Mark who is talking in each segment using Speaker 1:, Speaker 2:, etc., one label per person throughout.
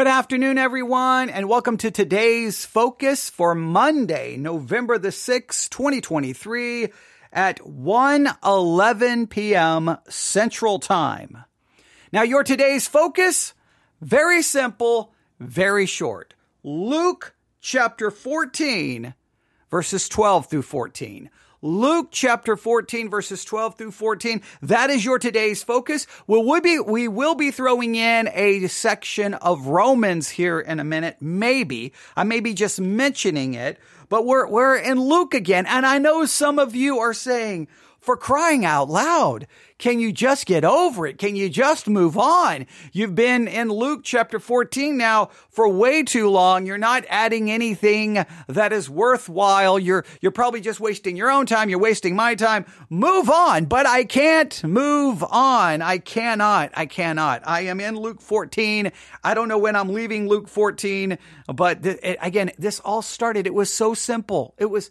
Speaker 1: Good afternoon, everyone, and welcome to today's focus for Monday, November the 6th, 2023 at 1:11 p.m. Central Time. Now, your today's focus, very simple, very short. Luke chapter 14, verses 12 through 14. Luke chapter 14 verses 12 through 14. That is your today's focus. Well, we'll be, we will be throwing in a section of Romans here in a minute. Maybe. I may be just mentioning it, but we're, we're in Luke again. And I know some of you are saying, for crying out loud. Can you just get over it? Can you just move on? You've been in Luke chapter 14 now for way too long. You're not adding anything that is worthwhile. You're, you're probably just wasting your own time. You're wasting my time. Move on. But I can't move on. I cannot. I cannot. I am in Luke 14. I don't know when I'm leaving Luke 14, but th- again, this all started. It was so simple. It was,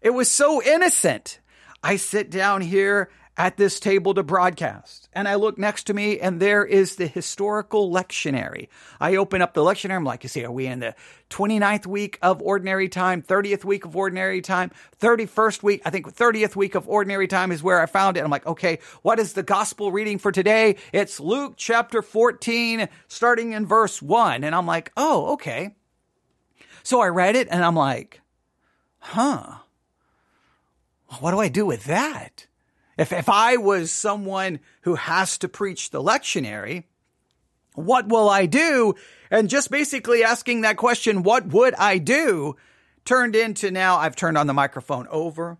Speaker 1: it was so innocent. I sit down here at this table to broadcast and I look next to me and there is the historical lectionary. I open up the lectionary. I'm like, you see, are we in the 29th week of ordinary time, 30th week of ordinary time, 31st week? I think 30th week of ordinary time is where I found it. I'm like, okay, what is the gospel reading for today? It's Luke chapter 14, starting in verse one. And I'm like, oh, okay. So I read it and I'm like, huh what do I do with that? If, if I was someone who has to preach the lectionary, what will I do? And just basically asking that question, what would I do? Turned into now I've turned on the microphone over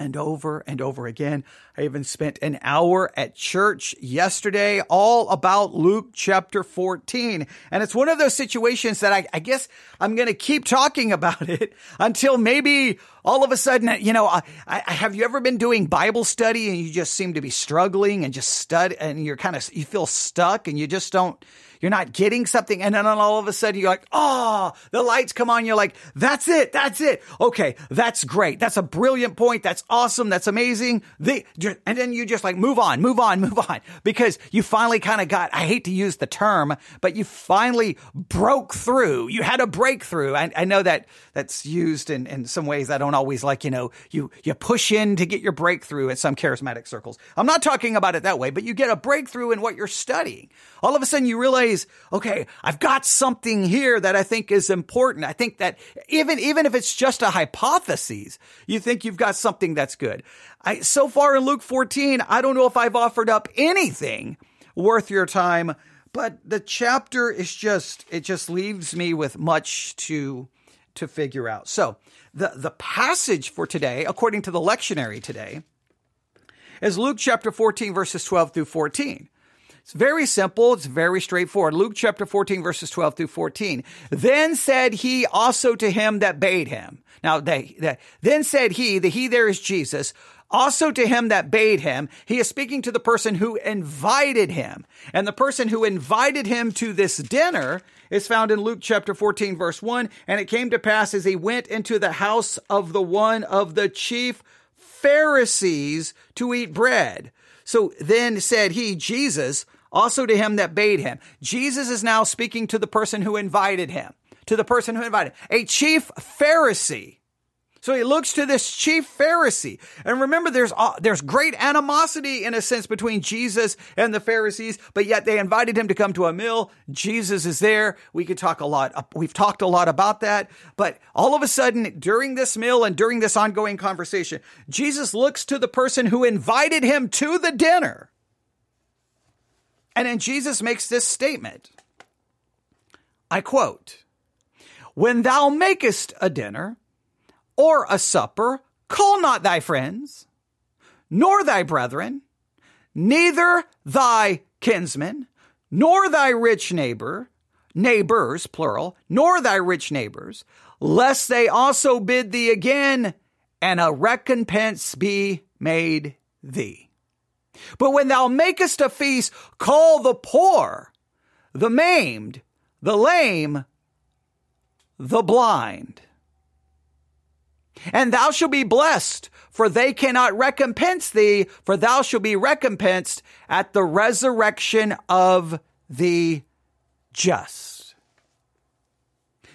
Speaker 1: and over and over again. I even spent an hour at church yesterday all about Luke chapter 14. And it's one of those situations that I, I guess I'm going to keep talking about it until maybe all of a sudden, you know, I, I, have you ever been doing Bible study and you just seem to be struggling and just stud and you're kind of, you feel stuck and you just don't, you're not getting something. And then all of a sudden you're like, oh, the lights come on. You're like, that's it. That's it. Okay. That's great. That's a brilliant point. That's awesome. That's amazing. The, and then you just like move on, move on, move on because you finally kind of got, I hate to use the term, but you finally broke through. You had a breakthrough. I, I know that that's used in, in some ways I don't always like, you know, you, you push in to get your breakthrough at some charismatic circles. I'm not talking about it that way, but you get a breakthrough in what you're studying. All of a sudden you realize, okay, I've got something here that I think is important. I think that even, even if it's just a hypothesis, you think you've got something that's good. I, so far in Luke 14, I don't know if I've offered up anything worth your time, but the chapter is just, it just leaves me with much to, to figure out. So the, the passage for today, according to the lectionary today, is Luke chapter 14, verses 12 through 14. It's very simple. It's very straightforward. Luke chapter 14, verses 12 through 14. Then said he also to him that bade him. Now, they, they, then said he, the he there is Jesus, also to him that bade him. He is speaking to the person who invited him. And the person who invited him to this dinner is found in Luke chapter 14, verse 1. And it came to pass as he went into the house of the one of the chief Pharisees to eat bread. So then said he, Jesus, also to him that bade him. Jesus is now speaking to the person who invited him, to the person who invited, a chief Pharisee. So he looks to this chief Pharisee. And remember, there's, uh, there's great animosity in a sense between Jesus and the Pharisees, but yet they invited him to come to a meal. Jesus is there. We could talk a lot. Uh, we've talked a lot about that. But all of a sudden, during this meal and during this ongoing conversation, Jesus looks to the person who invited him to the dinner. And then Jesus makes this statement. I quote, When thou makest a dinner, or a supper, call not thy friends, nor thy brethren, neither thy kinsmen, nor thy rich neighbor, neighbors, plural, nor thy rich neighbors, lest they also bid thee again, and a recompense be made thee. But when thou makest a feast, call the poor, the maimed, the lame, the blind and thou shalt be blessed, for they cannot recompense thee, for thou shalt be recompensed at the resurrection of the just.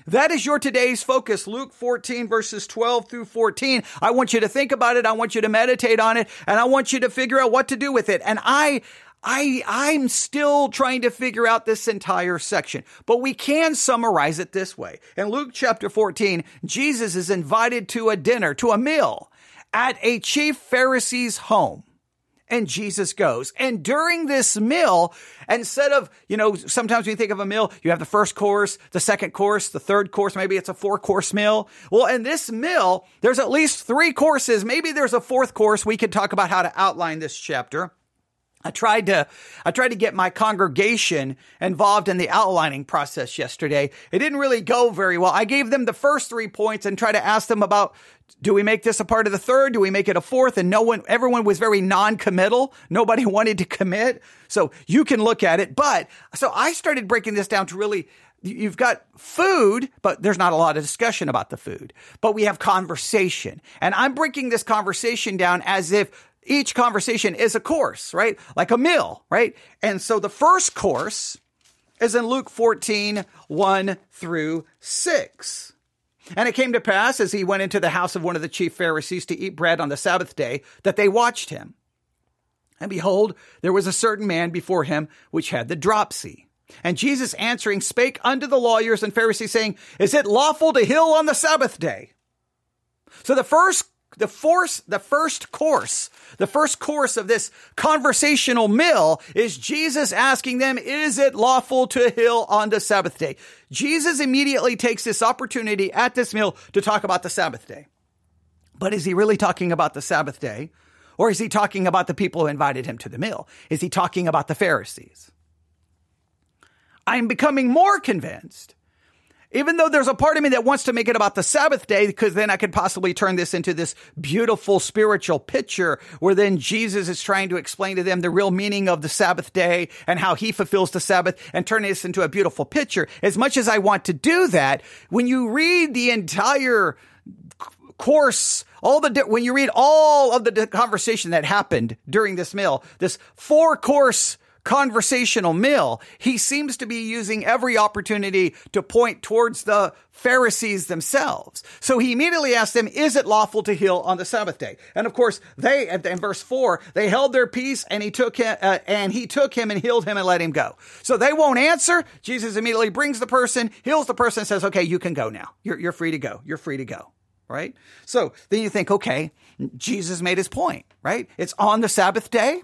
Speaker 1: That is your today's focus. Luke 14 verses 12 through 14. I want you to think about it. I want you to meditate on it and I want you to figure out what to do with it. And I, I, I'm still trying to figure out this entire section, but we can summarize it this way. In Luke chapter 14, Jesus is invited to a dinner, to a meal at a chief Pharisee's home and Jesus goes. And during this meal, instead of, you know, sometimes when you think of a meal, you have the first course, the second course, the third course, maybe it's a four course meal. Well, in this meal, there's at least three courses. Maybe there's a fourth course. We could talk about how to outline this chapter. I tried to, I tried to get my congregation involved in the outlining process yesterday. It didn't really go very well. I gave them the first three points and tried to ask them about, do we make this a part of the third? Do we make it a fourth? And no one, everyone was very non-committal. Nobody wanted to commit. So you can look at it. But so I started breaking this down to really, you've got food, but there's not a lot of discussion about the food, but we have conversation. And I'm breaking this conversation down as if each conversation is a course, right? Like a meal, right? And so the first course is in Luke 14, 1 through 6. And it came to pass as he went into the house of one of the chief Pharisees to eat bread on the Sabbath day that they watched him. And behold, there was a certain man before him which had the dropsy. And Jesus answering spake unto the lawyers and Pharisees saying, Is it lawful to heal on the Sabbath day? So the first the force, the first course, the first course of this conversational meal is Jesus asking them, is it lawful to heal on the Sabbath day? Jesus immediately takes this opportunity at this meal to talk about the Sabbath day. But is he really talking about the Sabbath day? Or is he talking about the people who invited him to the meal? Is he talking about the Pharisees? I'm becoming more convinced even though there's a part of me that wants to make it about the Sabbath day, because then I could possibly turn this into this beautiful spiritual picture where then Jesus is trying to explain to them the real meaning of the Sabbath day and how he fulfills the Sabbath and turn this into a beautiful picture. As much as I want to do that, when you read the entire course, all the, when you read all of the conversation that happened during this meal, this four course conversational meal, he seems to be using every opportunity to point towards the Pharisees themselves. So he immediately asked them, is it lawful to heal on the Sabbath day? And of course, they, in verse four, they held their peace and he took him, uh, and he took him and healed him and let him go. So they won't answer. Jesus immediately brings the person, heals the person and says, okay, you can go now. You're, you're free to go. You're free to go. Right? So then you think, okay, Jesus made his point, right? It's on the Sabbath day?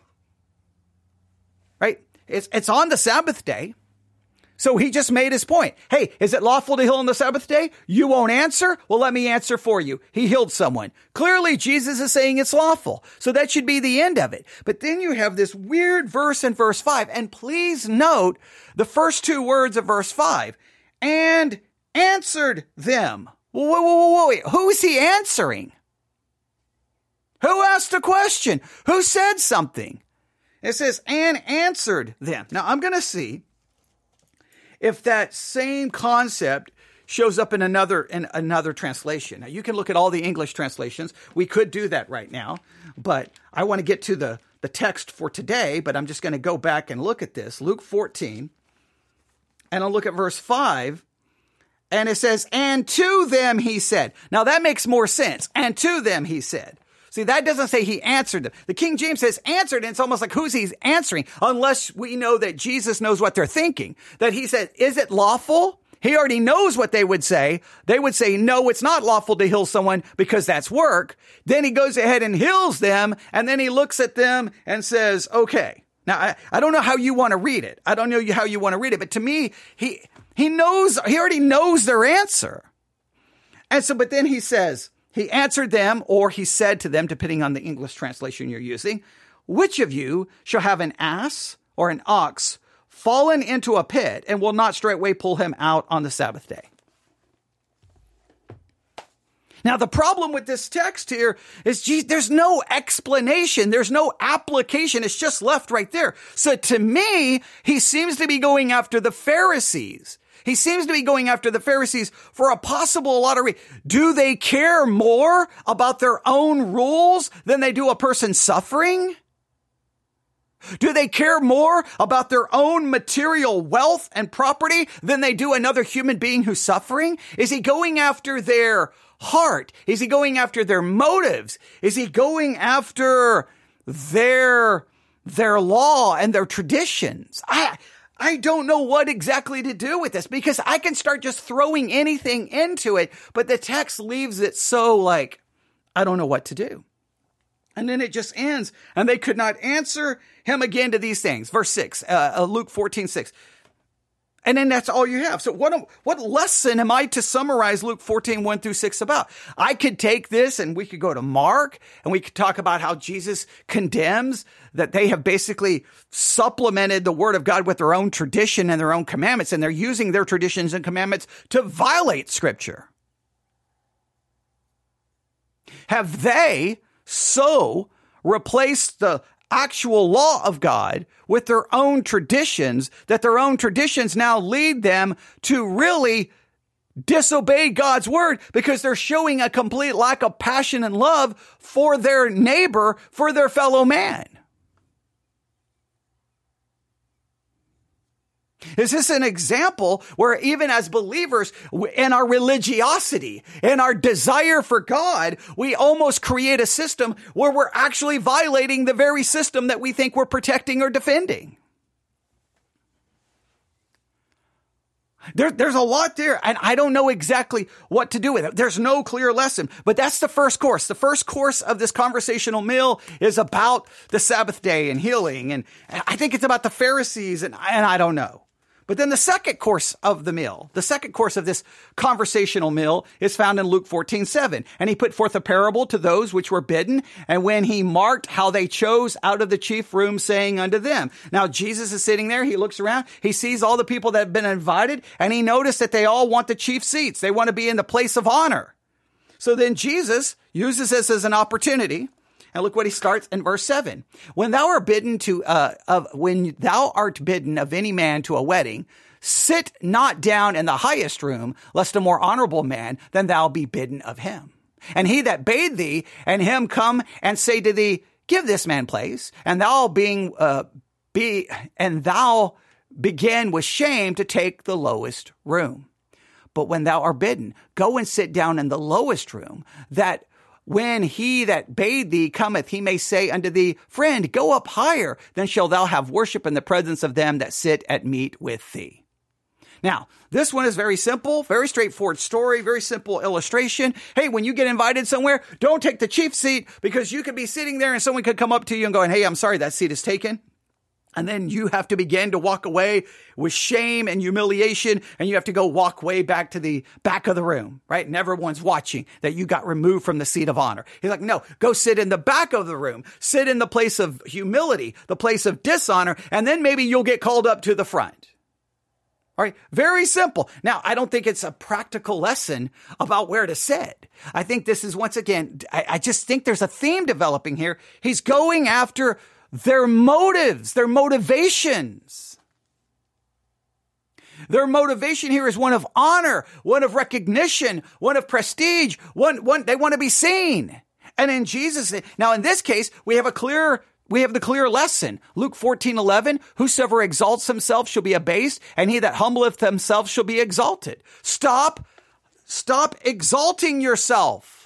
Speaker 1: It's, it's on the Sabbath day. So he just made his point. Hey, is it lawful to heal on the Sabbath day? You won't answer? Well, let me answer for you. He healed someone. Clearly, Jesus is saying it's lawful. So that should be the end of it. But then you have this weird verse in verse five. And please note the first two words of verse five and answered them. Whoa, whoa, whoa, whoa, wait. Who's he answering? Who asked a question? Who said something? It says, and answered them. Now I'm going to see if that same concept shows up in another in another translation. Now you can look at all the English translations. We could do that right now, but I want to get to the the text for today, but I'm just going to go back and look at this. Luke 14 and I'll look at verse 5 and it says, and to them he said. Now that makes more sense. And to them he said. See, that doesn't say he answered them. The King James says answered, and it's almost like who's he answering, unless we know that Jesus knows what they're thinking. That he said, is it lawful? He already knows what they would say. They would say, no, it's not lawful to heal someone because that's work. Then he goes ahead and heals them. And then he looks at them and says, okay. Now, I, I don't know how you want to read it. I don't know how you want to read it, but to me, he, he knows, he already knows their answer. And so, but then he says, he answered them, or he said to them, depending on the English translation you're using, which of you shall have an ass or an ox fallen into a pit and will not straightway pull him out on the Sabbath day? Now, the problem with this text here is, geez, there's no explanation. There's no application. It's just left right there. So to me, he seems to be going after the Pharisees. He seems to be going after the Pharisees for a possible lottery. Do they care more about their own rules than they do a person suffering? Do they care more about their own material wealth and property than they do another human being who's suffering? Is he going after their heart? Is he going after their motives? Is he going after their, their law and their traditions? I, I don't know what exactly to do with this because I can start just throwing anything into it, but the text leaves it so like, I don't know what to do. And then it just ends. And they could not answer him again to these things. Verse 6, uh, uh Luke 14, 6. And then that's all you have. So what, what lesson am I to summarize Luke 14, 1 through 6 about? I could take this and we could go to Mark and we could talk about how Jesus condemns that they have basically supplemented the word of God with their own tradition and their own commandments and they're using their traditions and commandments to violate scripture. Have they so replaced the actual law of God with their own traditions that their own traditions now lead them to really disobey God's word because they're showing a complete lack of passion and love for their neighbor, for their fellow man. Is this an example where even as believers in our religiosity and our desire for God, we almost create a system where we're actually violating the very system that we think we're protecting or defending? There, there's a lot there, and I don't know exactly what to do with it. There's no clear lesson, but that's the first course. The first course of this conversational meal is about the Sabbath day and healing, and I think it's about the Pharisees, and, and I don't know. But then the second course of the meal, the second course of this conversational meal is found in Luke 14, 7. And he put forth a parable to those which were bidden. And when he marked how they chose out of the chief room, saying unto them, now Jesus is sitting there. He looks around. He sees all the people that have been invited and he noticed that they all want the chief seats. They want to be in the place of honor. So then Jesus uses this as an opportunity and look what he starts in verse seven. When thou art bidden to, uh, of, when thou art bidden of any man to a wedding, sit not down in the highest room, lest a more honorable man than thou be bidden of him. And he that bade thee and him come and say to thee, give this man place, and thou being, uh, be, and thou begin with shame to take the lowest room. But when thou art bidden, go and sit down in the lowest room, that when he that bade thee cometh, he may say unto thee, Friend, go up higher, then shalt thou have worship in the presence of them that sit at meat with thee. Now, this one is very simple, very straightforward story, very simple illustration. Hey, when you get invited somewhere, don't take the chief seat because you could be sitting there and someone could come up to you and going, Hey, I'm sorry, that seat is taken. And then you have to begin to walk away with shame and humiliation. And you have to go walk way back to the back of the room, right? And everyone's watching that you got removed from the seat of honor. He's like, no, go sit in the back of the room, sit in the place of humility, the place of dishonor. And then maybe you'll get called up to the front. All right. Very simple. Now, I don't think it's a practical lesson about where to sit. I think this is once again, I, I just think there's a theme developing here. He's going after their motives, their motivations. Their motivation here is one of honor, one of recognition, one of prestige, one, one, they want to be seen. And in Jesus, now in this case, we have a clear, we have the clear lesson. Luke 14, 11, whosoever exalts himself shall be abased, and he that humbleth himself shall be exalted. Stop, stop exalting yourself.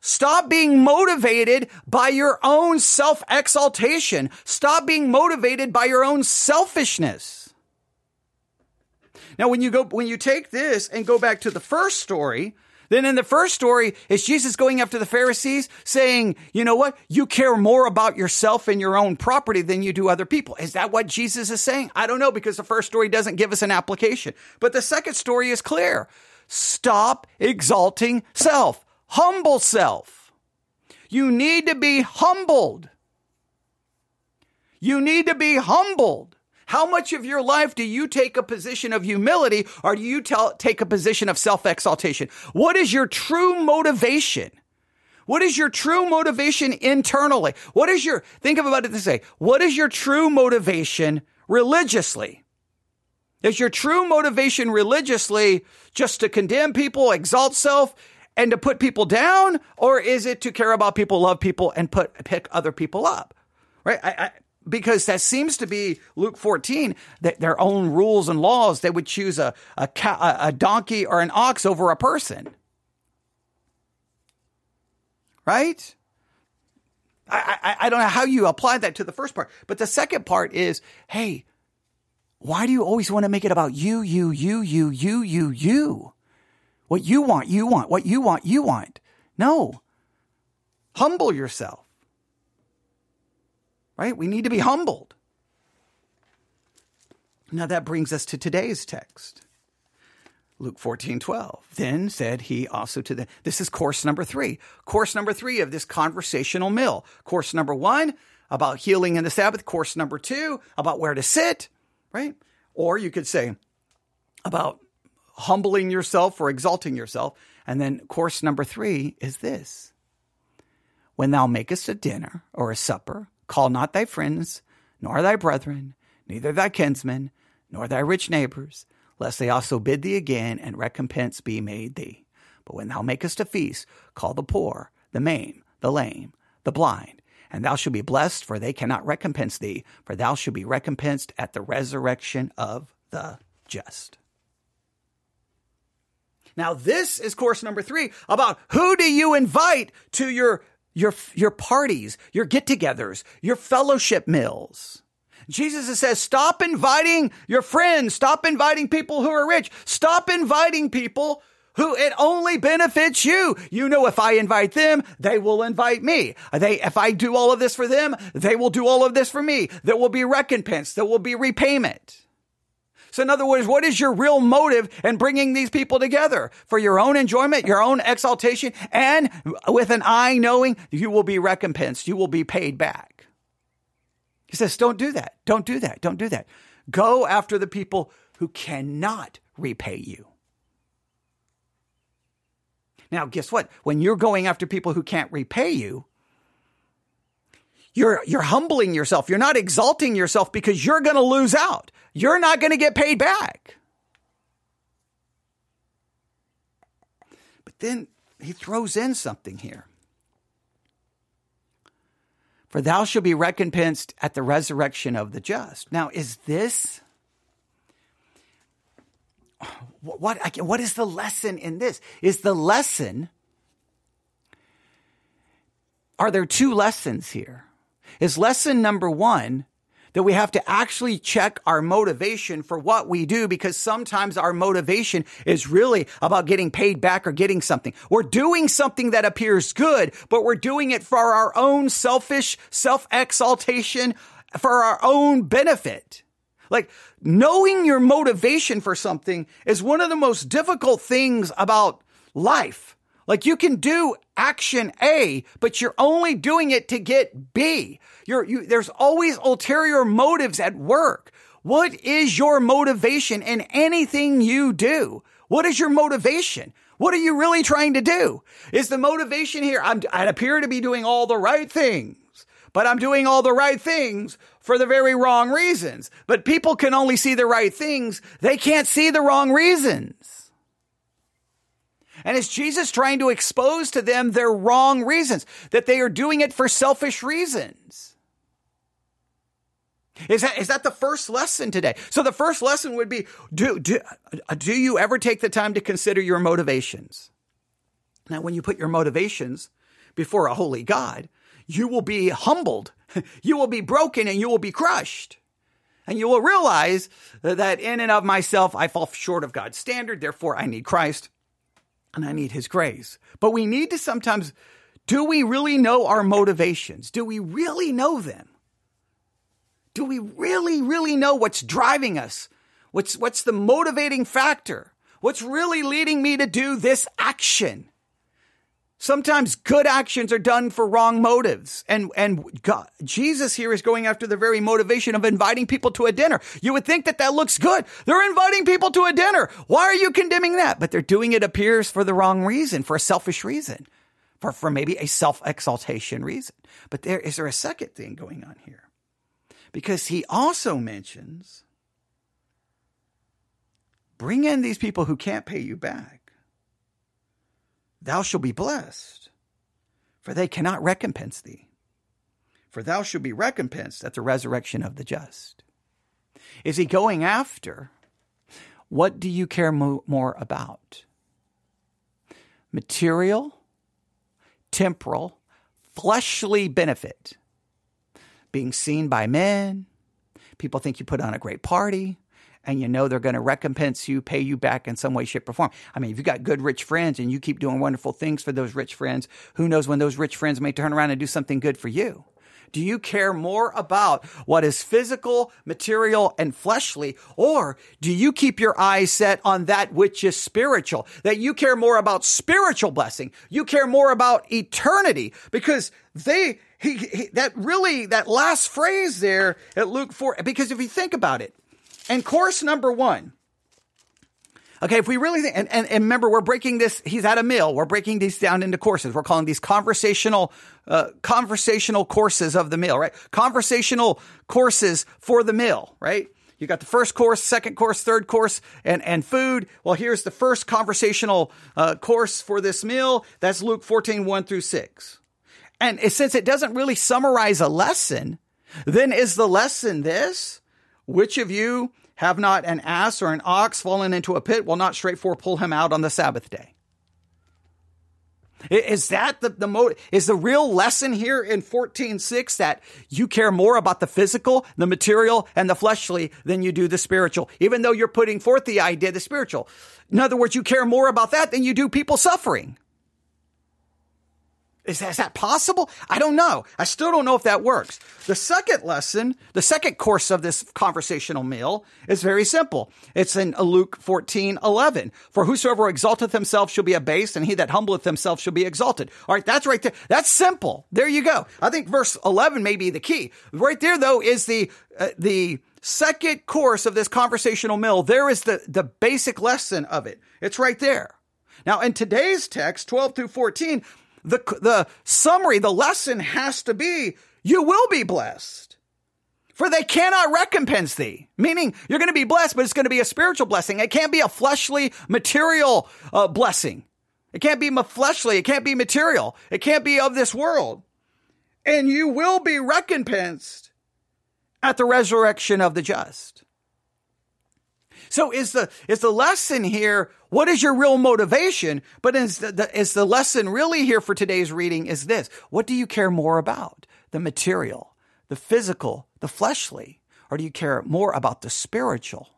Speaker 1: Stop being motivated by your own self exaltation. Stop being motivated by your own selfishness. Now, when you go, when you take this and go back to the first story, then in the first story, is Jesus going after the Pharisees saying, you know what? You care more about yourself and your own property than you do other people. Is that what Jesus is saying? I don't know because the first story doesn't give us an application. But the second story is clear. Stop exalting self humble self. You need to be humbled. You need to be humbled. How much of your life do you take a position of humility or do you tell, take a position of self exaltation? What is your true motivation? What is your true motivation internally? What is your, think about it this way. What is your true motivation religiously? Is your true motivation religiously just to condemn people, exalt self, and to put people down? Or is it to care about people, love people, and put, pick other people up? right? I, I, because that seems to be Luke 14, that their own rules and laws, they would choose a, a, a donkey or an ox over a person. Right? I, I, I don't know how you apply that to the first part. But the second part is, hey, why do you always want to make it about you, you, you, you, you, you, you? What you want, you want. What you want, you want. No. Humble yourself. Right? We need to be humbled. Now that brings us to today's text. Luke 14, 12. Then said he also to them, this is course number three. Course number three of this conversational mill. Course number one, about healing in the Sabbath. Course number two, about where to sit, right? Or you could say about humbling yourself or exalting yourself. And then course number three is this. When thou makest a dinner or a supper, Call not thy friends, nor thy brethren, neither thy kinsmen, nor thy rich neighbors, lest they also bid thee again, and recompense be made thee. But when thou makest a feast, call the poor, the maimed, the lame, the blind, and thou shalt be blessed, for they cannot recompense thee, for thou shalt be recompensed at the resurrection of the just. Now, this is course number three about who do you invite to your your, your parties, your get togethers, your fellowship meals. Jesus says, stop inviting your friends. Stop inviting people who are rich. Stop inviting people who it only benefits you. You know, if I invite them, they will invite me. They, if I do all of this for them, they will do all of this for me. There will be recompense. There will be repayment. So, in other words, what is your real motive in bringing these people together? For your own enjoyment, your own exaltation, and with an eye knowing you will be recompensed, you will be paid back. He says, don't do that. Don't do that. Don't do that. Go after the people who cannot repay you. Now, guess what? When you're going after people who can't repay you, you're, you're humbling yourself. You're not exalting yourself because you're going to lose out. You're not going to get paid back. But then he throws in something here. For thou shalt be recompensed at the resurrection of the just. Now, is this what what is the lesson in this? Is the lesson are there two lessons here? is lesson number one that we have to actually check our motivation for what we do because sometimes our motivation is really about getting paid back or getting something. We're doing something that appears good, but we're doing it for our own selfish self exaltation, for our own benefit. Like knowing your motivation for something is one of the most difficult things about life. Like you can do action A, but you're only doing it to get B. You're, you, there's always ulterior motives at work. What is your motivation in anything you do? What is your motivation? What are you really trying to do? Is the motivation here? I'm, I appear to be doing all the right things, but I'm doing all the right things for the very wrong reasons. But people can only see the right things. They can't see the wrong reasons. And is Jesus trying to expose to them their wrong reasons, that they are doing it for selfish reasons? Is that, is that the first lesson today? So the first lesson would be, do, do, uh, do you ever take the time to consider your motivations? Now, when you put your motivations before a holy God, you will be humbled, you will be broken, and you will be crushed. And you will realize that in and of myself, I fall short of God's standard. Therefore, I need Christ and I need his grace. But we need to sometimes, do we really know our motivations? Do we really know them? Do we really, really know what's driving us? What's, what's the motivating factor? What's really leading me to do this action? Sometimes good actions are done for wrong motives. And, and God, Jesus here is going after the very motivation of inviting people to a dinner. You would think that that looks good. They're inviting people to a dinner. Why are you condemning that? But they're doing it appears for the wrong reason, for a selfish reason, for, for maybe a self exaltation reason. But there, is there a second thing going on here? Because he also mentions bring in these people who can't pay you back thou shalt be blessed, for they cannot recompense thee. for thou shalt be recompensed at the resurrection of the just. Is he going after what do you care mo- more about? Material, temporal, fleshly benefit. Being seen by men, people think you put on a great party, and you know they're going to recompense you, pay you back in some way, shape, or form. I mean, if you've got good, rich friends and you keep doing wonderful things for those rich friends, who knows when those rich friends may turn around and do something good for you? Do you care more about what is physical, material, and fleshly? Or do you keep your eyes set on that which is spiritual? That you care more about spiritual blessing. You care more about eternity because they, he, he, that really, that last phrase there at Luke 4, because if you think about it, and course number one, Okay, if we really think, and, and, and, remember, we're breaking this, he's at a meal. We're breaking these down into courses. We're calling these conversational, uh, conversational courses of the meal, right? Conversational courses for the meal, right? You got the first course, second course, third course, and, and food. Well, here's the first conversational uh, course for this meal. That's Luke 14, 1 through 6. And since it doesn't really summarize a lesson, then is the lesson this? Which of you have not an ass or an ox fallen into a pit, will not straightforward pull him out on the Sabbath day. Is that the, the mo- is the real lesson here in 14.6 that you care more about the physical, the material, and the fleshly than you do the spiritual, even though you're putting forth the idea, the spiritual. In other words, you care more about that than you do people suffering. Is that, is that possible? I don't know. I still don't know if that works. The second lesson, the second course of this conversational meal is very simple. It's in Luke 14, 11. For whosoever exalteth himself shall be abased, and he that humbleth himself shall be exalted. All right, that's right there. That's simple. There you go. I think verse 11 may be the key. Right there, though, is the, uh, the, second course of this conversational meal, there is the, the basic lesson of it. It's right there. Now, in today's text, 12 through 14, the, the summary, the lesson has to be, you will be blessed. For they cannot recompense thee. Meaning, you're going to be blessed, but it's going to be a spiritual blessing. It can't be a fleshly, material uh, blessing. It can't be fleshly. It can't be material. It can't be of this world. And you will be recompensed at the resurrection of the just. So is the, is the lesson here, what is your real motivation? But is the, the, is the lesson really here for today's reading is this. What do you care more about? The material, the physical, the fleshly? Or do you care more about the spiritual?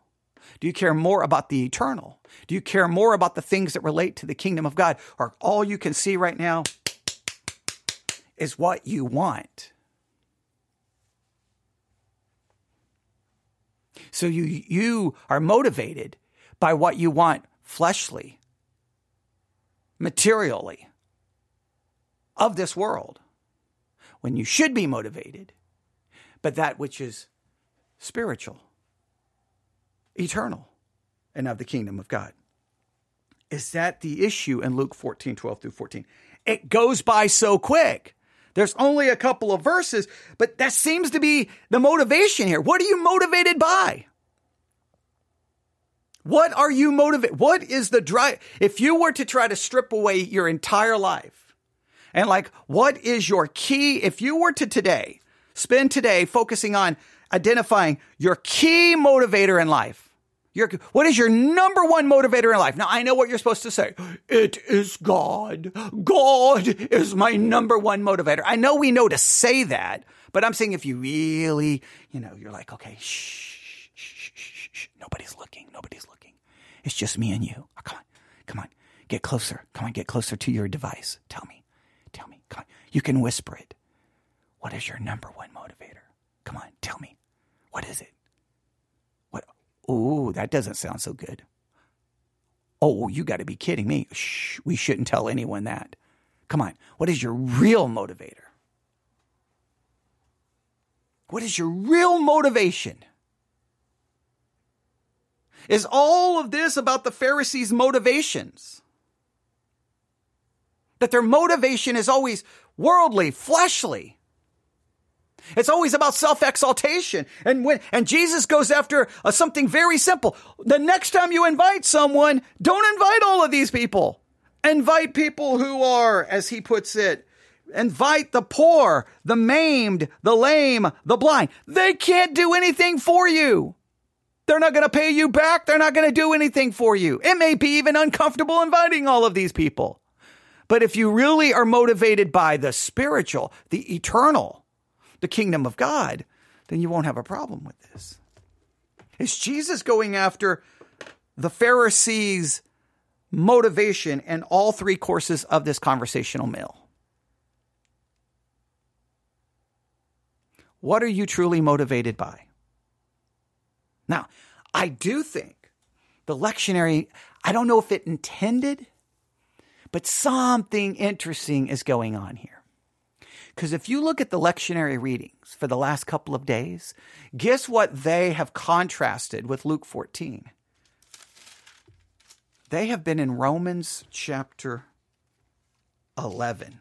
Speaker 1: Do you care more about the eternal? Do you care more about the things that relate to the kingdom of God? Or all you can see right now is what you want? So you, you are motivated by what you want fleshly, materially, of this world, when you should be motivated, but that which is spiritual, eternal, and of the kingdom of God. Is that the issue in Luke 14, 12 through 14? It goes by so quick. There's only a couple of verses, but that seems to be the motivation here. What are you motivated by? What are you motivated? What is the drive? If you were to try to strip away your entire life and like, what is your key? If you were to today spend today focusing on identifying your key motivator in life, your, what is your number one motivator in life? Now, I know what you're supposed to say. It is God. God is my number one motivator. I know we know to say that, but I'm saying if you really, you know, you're like, okay, shh, shh, shh, shh, nobody's looking, nobody's looking. It's just me and you. Oh, come on, come on, get closer. Come on, get closer to your device. Tell me, tell me. Come on. You can whisper it. What is your number one motivator? Come on, tell me. What is it? Ooh, that doesn't sound so good. Oh, you got to be kidding me. Shh, we shouldn't tell anyone that. Come on. What is your real motivator? What is your real motivation? Is all of this about the Pharisees' motivations? That their motivation is always worldly, fleshly. It's always about self-exaltation. And when, and Jesus goes after uh, something very simple. The next time you invite someone, don't invite all of these people. Invite people who are, as he puts it, invite the poor, the maimed, the lame, the blind. They can't do anything for you. They're not going to pay you back. They're not going to do anything for you. It may be even uncomfortable inviting all of these people. But if you really are motivated by the spiritual, the eternal, the kingdom of God, then you won't have a problem with this. Is Jesus going after the Pharisees' motivation in all three courses of this conversational meal? What are you truly motivated by? Now, I do think the lectionary, I don't know if it intended, but something interesting is going on here. Because if you look at the lectionary readings for the last couple of days, guess what they have contrasted with Luke 14? They have been in Romans chapter 11.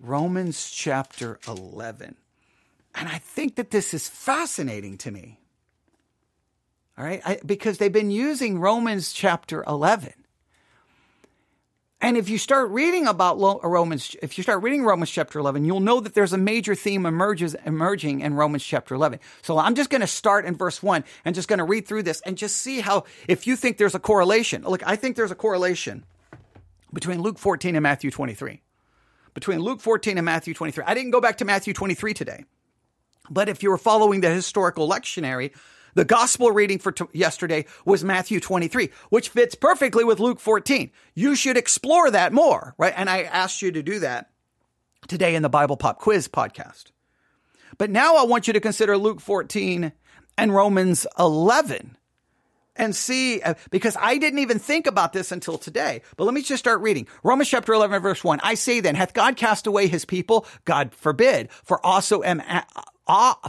Speaker 1: Romans chapter 11. And I think that this is fascinating to me. All right, I, because they've been using Romans chapter 11. And if you start reading about uh, Romans, if you start reading Romans chapter 11, you'll know that there's a major theme emerges, emerging in Romans chapter 11. So I'm just going to start in verse 1 and just going to read through this and just see how, if you think there's a correlation. Look, I think there's a correlation between Luke 14 and Matthew 23. Between Luke 14 and Matthew 23. I didn't go back to Matthew 23 today. But if you were following the historical lectionary, the gospel reading for t- yesterday was Matthew 23, which fits perfectly with Luke 14. You should explore that more, right? And I asked you to do that today in the Bible Pop Quiz podcast. But now I want you to consider Luke 14 and Romans 11 and see, uh, because I didn't even think about this until today. But let me just start reading. Romans chapter 11, verse 1. I say then, hath God cast away his people? God forbid. For also am,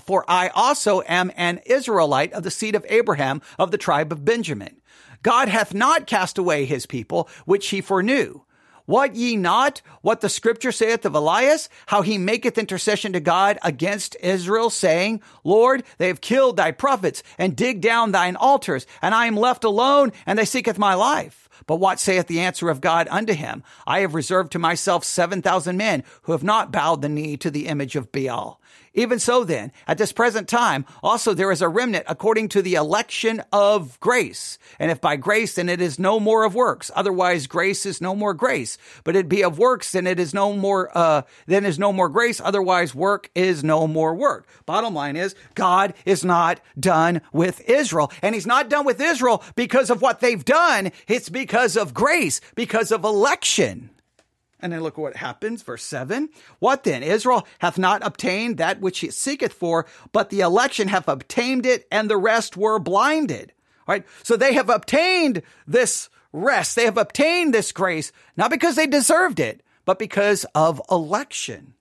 Speaker 1: for I also am an Israelite of the seed of Abraham of the tribe of Benjamin. God hath not cast away his people, which he foreknew. What ye not what the scripture saith of Elias, how he maketh intercession to God against Israel, saying, Lord, they have killed thy prophets and dig down thine altars, and I am left alone, and they seeketh my life. But what saith the answer of God unto him? I have reserved to myself seven thousand men who have not bowed the knee to the image of Baal. Even so then, at this present time, also there is a remnant according to the election of grace. And if by grace, then it is no more of works. Otherwise, grace is no more grace. But it be of works, then it is no more, uh, then is no more grace. Otherwise, work is no more work. Bottom line is, God is not done with Israel. And he's not done with Israel because of what they've done. It's because of grace, because of election. And then look what happens. Verse 7. What then? Israel hath not obtained that which he seeketh for, but the election hath obtained it, and the rest were blinded. Right? So they have obtained this rest. They have obtained this grace, not because they deserved it, but because of election.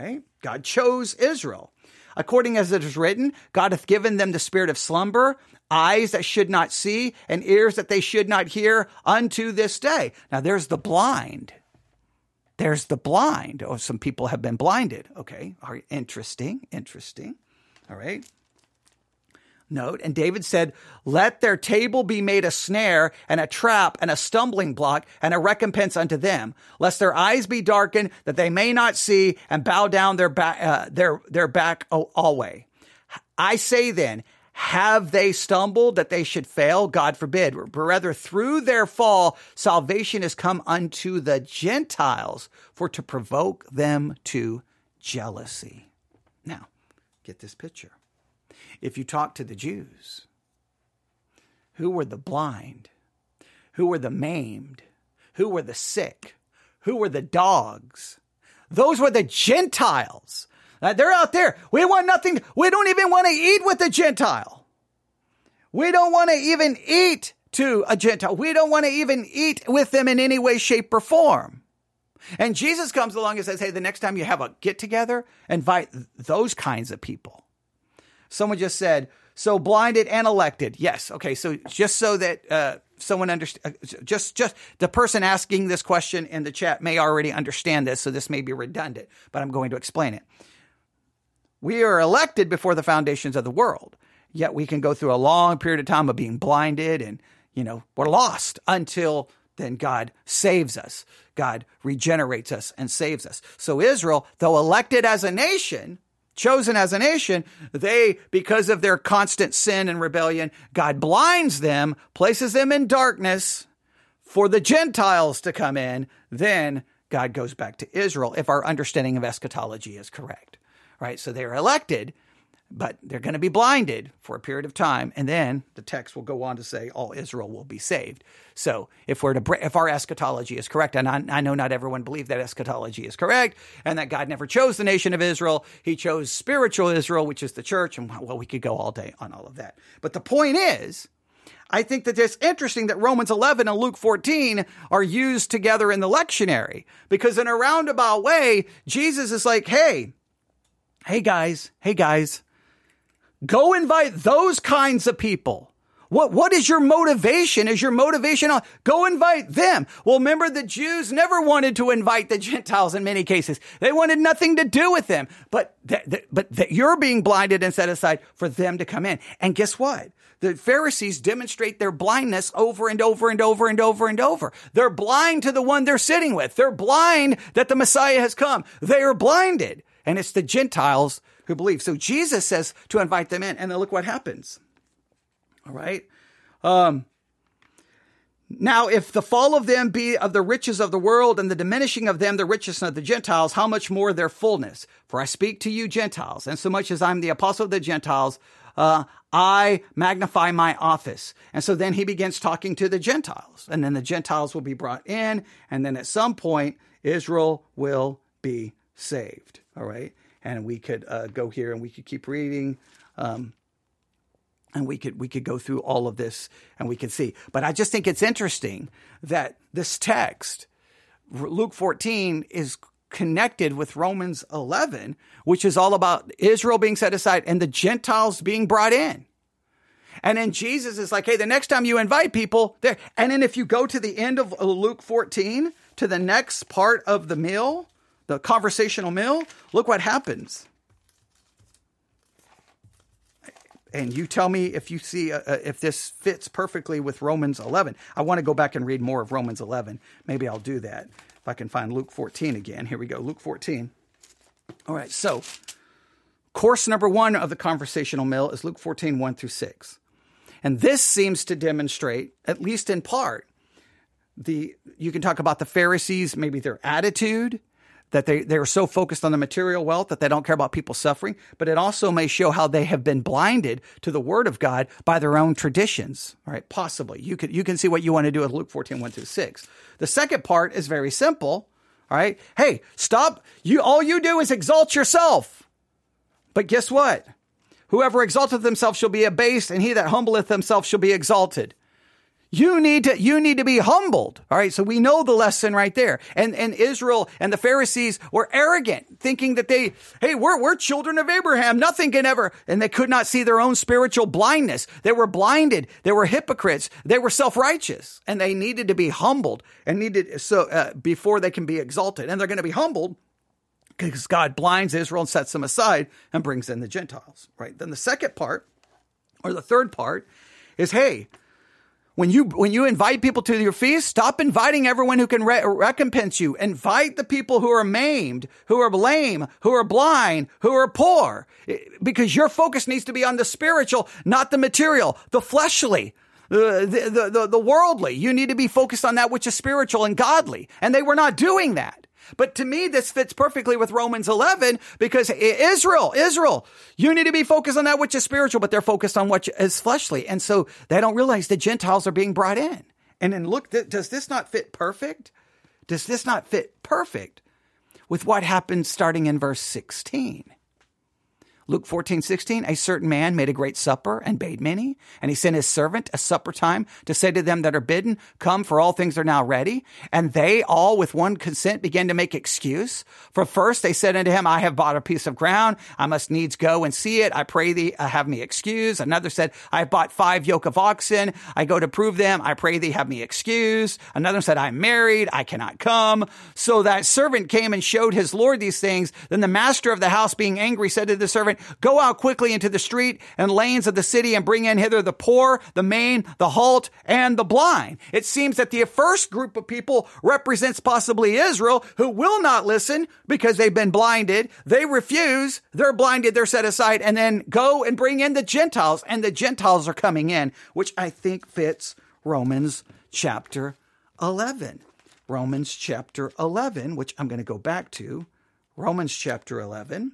Speaker 1: Right? God chose Israel. According as it is written, God hath given them the spirit of slumber, eyes that should not see, and ears that they should not hear unto this day. Now there's the blind. There's the blind. Oh, some people have been blinded. Okay. Are interesting. Interesting. All right. Note, and David said, Let their table be made a snare and a trap and a stumbling block and a recompense unto them, lest their eyes be darkened, that they may not see and bow down their back, uh, their, their back always. I say then, have they stumbled that they should fail? God forbid. But rather, through their fall, salvation has come unto the Gentiles for to provoke them to jealousy. Now, get this picture. If you talk to the Jews, who were the blind? Who were the maimed? Who were the sick? Who were the dogs? Those were the Gentiles. Uh, they're out there. We want nothing. We don't even want to eat with a Gentile. We don't want to even eat to a Gentile. We don't want to even eat with them in any way, shape, or form. And Jesus comes along and says, Hey, the next time you have a get together, invite those kinds of people. Someone just said, So blinded and elected. Yes. Okay. So just so that, uh, someone understand uh, just just the person asking this question in the chat may already understand this so this may be redundant but i'm going to explain it we are elected before the foundations of the world. Yet we can go through a long period of time of being blinded and, you know, we're lost until then God saves us. God regenerates us and saves us. So Israel, though elected as a nation, chosen as a nation, they, because of their constant sin and rebellion, God blinds them, places them in darkness for the Gentiles to come in. Then God goes back to Israel if our understanding of eschatology is correct, right? So they're elected but they're going to be blinded for a period of time and then the text will go on to say all israel will be saved so if we're to if our eschatology is correct and I, I, know not everyone believes that eschatology is correct and that god never chose the nation of israel he chose spiritual israel which is the church and well we could go all day on all of that but the point is I think that it's interesting that Romans 11 and Luke 14 are used together in the lectionary because in a roundabout way, Jesus is like, Hey, hey guys, hey guys, Go invite those kinds of people. What, what is your motivation? Is your motivation on go invite them? Well, remember the Jews never wanted to invite the Gentiles in many cases. They wanted nothing to do with them, but, th- th- but you're being blinded and set aside for them to come in. And guess what? The Pharisees demonstrate their blindness over and over and over and over and over. They're blind to the one they're sitting with. They're blind that the Messiah has come. They are blinded. And it's the Gentiles who believe. So Jesus says to invite them in, and then look what happens. All right. Um, now, if the fall of them be of the riches of the world and the diminishing of them the riches of the Gentiles, how much more their fullness? For I speak to you Gentiles, and so much as I'm the apostle of the Gentiles, uh, I magnify my office. And so then he begins talking to the Gentiles, and then the Gentiles will be brought in, and then at some point, Israel will be saved. All right and we could uh, go here and we could keep reading. Um, and we could we could go through all of this and we could see. But I just think it's interesting that this text, Luke 14, is connected with Romans 11, which is all about Israel being set aside and the Gentiles being brought in. And then Jesus is like, hey, the next time you invite people there, and then if you go to the end of Luke 14, to the next part of the meal, the conversational mill, look what happens. And you tell me if you see uh, uh if this fits perfectly with Romans 11. I want to go back and read more of Romans 11. Maybe I'll do that if I can find Luke 14 again. Here we go, Luke 14. All right, so course number one of the conversational mill is Luke 14, 1 through 6. And this seems to demonstrate, at least in part, the you can talk about the Pharisees, maybe their attitude, that they, they're so focused on the material wealth that they don't care about people suffering, but it also may show how they have been blinded to the word of God by their own traditions, right? Possibly. You can, you can see what you want to do with Luke 14, 1 through 6. The second part is very simple, all right? Hey, stop. You, all you do is exalt yourself. But guess what? Whoever exalteth himself shall be abased, and he that humbleth himself shall be exalted. You need to, you need to be humbled. All right. So we know the lesson right there. And, and Israel and the Pharisees were arrogant, thinking that they, hey, we're, we're children of Abraham. Nothing can ever, and they could not see their own spiritual blindness. They were blinded. They were hypocrites. They were self-righteous and they needed to be humbled and needed so, uh, before they can be exalted. And they're going to be humbled because God blinds Israel and sets them aside and brings in the Gentiles, right? Then the second part or the third part is, hey, when you when you invite people to your feast, stop inviting everyone who can re- recompense you. Invite the people who are maimed, who are lame, who are blind, who are poor, because your focus needs to be on the spiritual, not the material, the fleshly. The, the, the, the worldly. You need to be focused on that which is spiritual and godly. And they were not doing that. But to me, this fits perfectly with Romans 11 because Israel, Israel, you need to be focused on that which is spiritual, but they're focused on what is fleshly. And so they don't realize the Gentiles are being brought in. And then look, does this not fit perfect? Does this not fit perfect with what happens starting in verse 16? Luke 14, 16, a certain man made a great supper and bade many, and he sent his servant a supper time to say to them that are bidden, Come, for all things are now ready. And they all with one consent began to make excuse. For first they said unto him, I have bought a piece of ground. I must needs go and see it. I pray thee, uh, have me excused. Another said, I have bought five yoke of oxen. I go to prove them. I pray thee, have me excused. Another said, I'm married. I cannot come. So that servant came and showed his Lord these things. Then the master of the house being angry said to the servant? Go out quickly into the street and lanes of the city and bring in hither the poor, the maimed, the halt, and the blind. It seems that the first group of people represents possibly Israel who will not listen because they've been blinded. They refuse. They're blinded. They're set aside and then go and bring in the Gentiles and the Gentiles are coming in, which I think fits Romans chapter 11. Romans chapter 11, which I'm going to go back to. Romans chapter 11.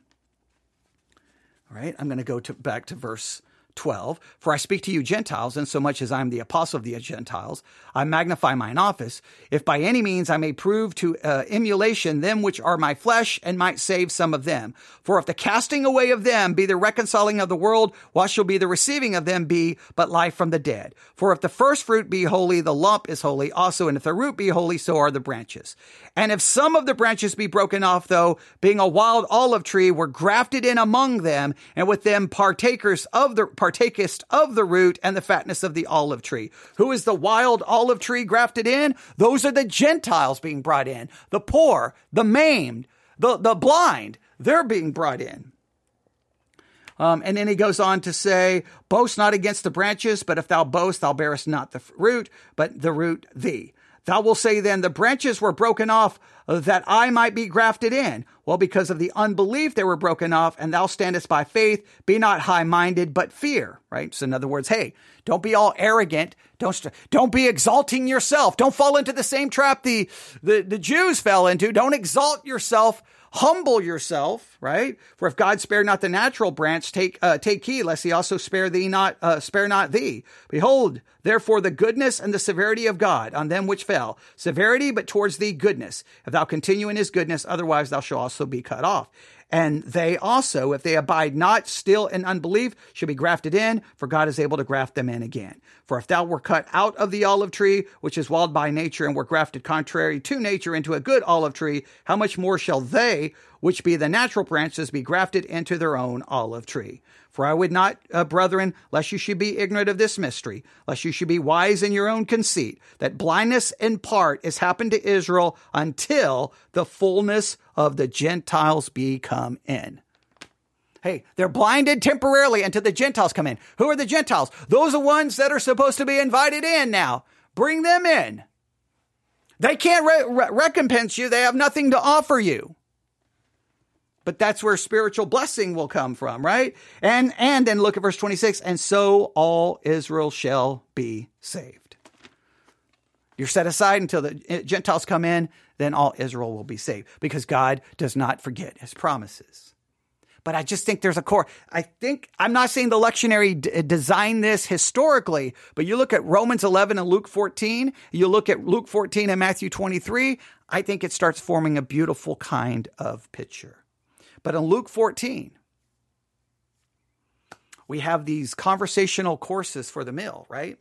Speaker 1: All right, I'm going to go to, back to verse 12 for i speak to you gentiles in so much as i'm the apostle of the gentiles i magnify mine office. If by any means i may prove to uh, emulation them which are my flesh and might save some of them. For if the casting away of them be the reconciling of the world what shall be the receiving of them be but life from the dead? For if the first fruit be holy the lump is holy also and if the root be holy so are the branches. And if some of the branches be broken off though being a wild olive tree were grafted in among them and with them partakers of the partakest of the root and the fatness of the olive tree. Who is the wild olive tree grafted in? Those are the Gentiles being brought in. The poor, the maimed, the, the blind, they're being brought in. Um, and then he goes on to say, Boast not against the branches, but if thou boast, thou bearest not the root, but the root thee. Thou wilt say then, the branches were broken off that I might be grafted in. Well, because of the unbelief they were broken off, and thou standest by faith, be not high minded, but fear, right? So in other words, hey, don't be all arrogant. Don't, don't be exalting yourself. Don't fall into the same trap the, the, the Jews fell into. Don't exalt yourself humble yourself, right? For if God spare not the natural branch, take uh, take heed lest He also spare thee not uh, spare not thee. Behold, therefore the goodness and the severity of God on them which fell, severity, but towards thee goodness. If thou continue in His goodness, otherwise thou shalt also be cut off. And they also, if they abide not still in unbelief, should be grafted in, for God is able to graft them in again. For if thou were cut out of the olive tree, which is wild by nature, and were grafted contrary to nature into a good olive tree, how much more shall they, which be the natural branches, be grafted into their own olive tree? For I would not, uh, brethren, lest you should be ignorant of this mystery, lest you should be wise in your own conceit, that blindness in part is happened to Israel until the fullness of the Gentiles be come in. Hey, they're blinded temporarily until the Gentiles come in. Who are the Gentiles? Those are the ones that are supposed to be invited in now. Bring them in. They can't re- re- recompense you. They have nothing to offer you. But that's where spiritual blessing will come from, right? And and then look at verse 26, and so all Israel shall be saved. You're set aside until the Gentiles come in, then all Israel will be saved because God does not forget his promises. But I just think there's a core. I think, I'm not saying the lectionary d- designed this historically, but you look at Romans 11 and Luke 14, you look at Luke 14 and Matthew 23, I think it starts forming a beautiful kind of picture. But in Luke 14, we have these conversational courses for the mill, right?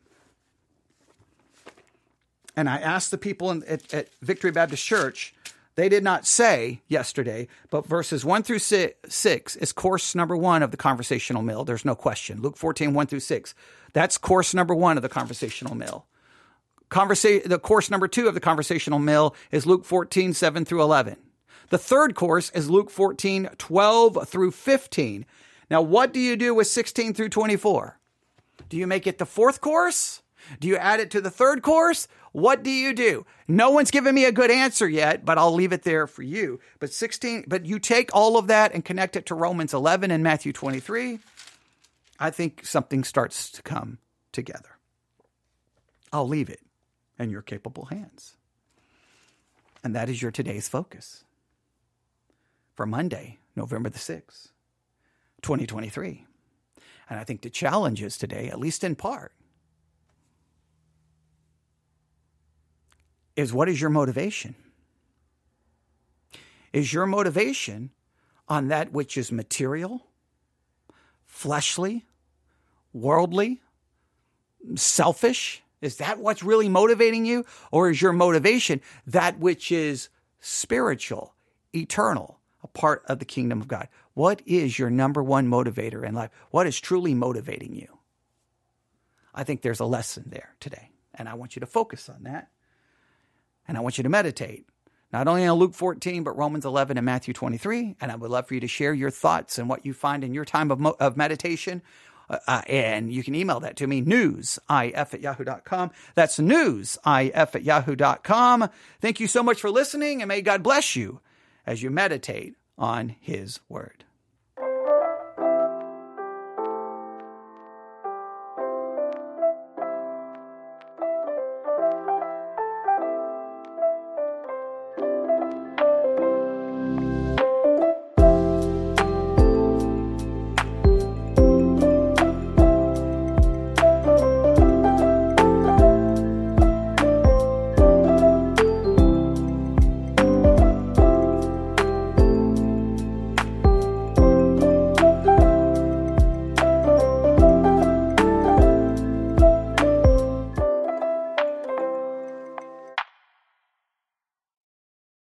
Speaker 1: And I asked the people in, at, at, Victory Baptist Church, they did not say yesterday, but verses 1 through 6 is course number one of the conversational mill. There's no question. Luke 14, 1 through 6. That's course number one of the conversational mill. Conversa- the course number two of the conversational mill is Luke 14, 7 through 11. The third course is Luke 14, 12 through 15. Now, what do you do with 16 through 24? Do you make it the fourth course? Do you add it to the third course? What do you do? No one's given me a good answer yet, but I'll leave it there for you. But 16, but you take all of that and connect it to Romans 11 and Matthew 23. I think something starts to come together. I'll leave it in your capable hands. And that is your today's focus for Monday, November the 6th, 2023. And I think the challenge is today, at least in part, is what is your motivation? Is your motivation on that which is material, fleshly, worldly, selfish? Is that what's really motivating you? Or is your motivation that which is spiritual, eternal, a part of the kingdom of God. What is your number one motivator in life? What is truly motivating you? I think there's a lesson there today, and I want you to focus on that. And I want you to meditate. not only on Luke 14, but Romans 11 and Matthew 23. And I would love for you to share your thoughts and what you find in your time of, mo- of meditation. Uh, uh, and you can email that to me, newsif at yahoo.com. That's newsif at yahoo.com. Thank you so much for listening, and may God bless you as you meditate on His Word.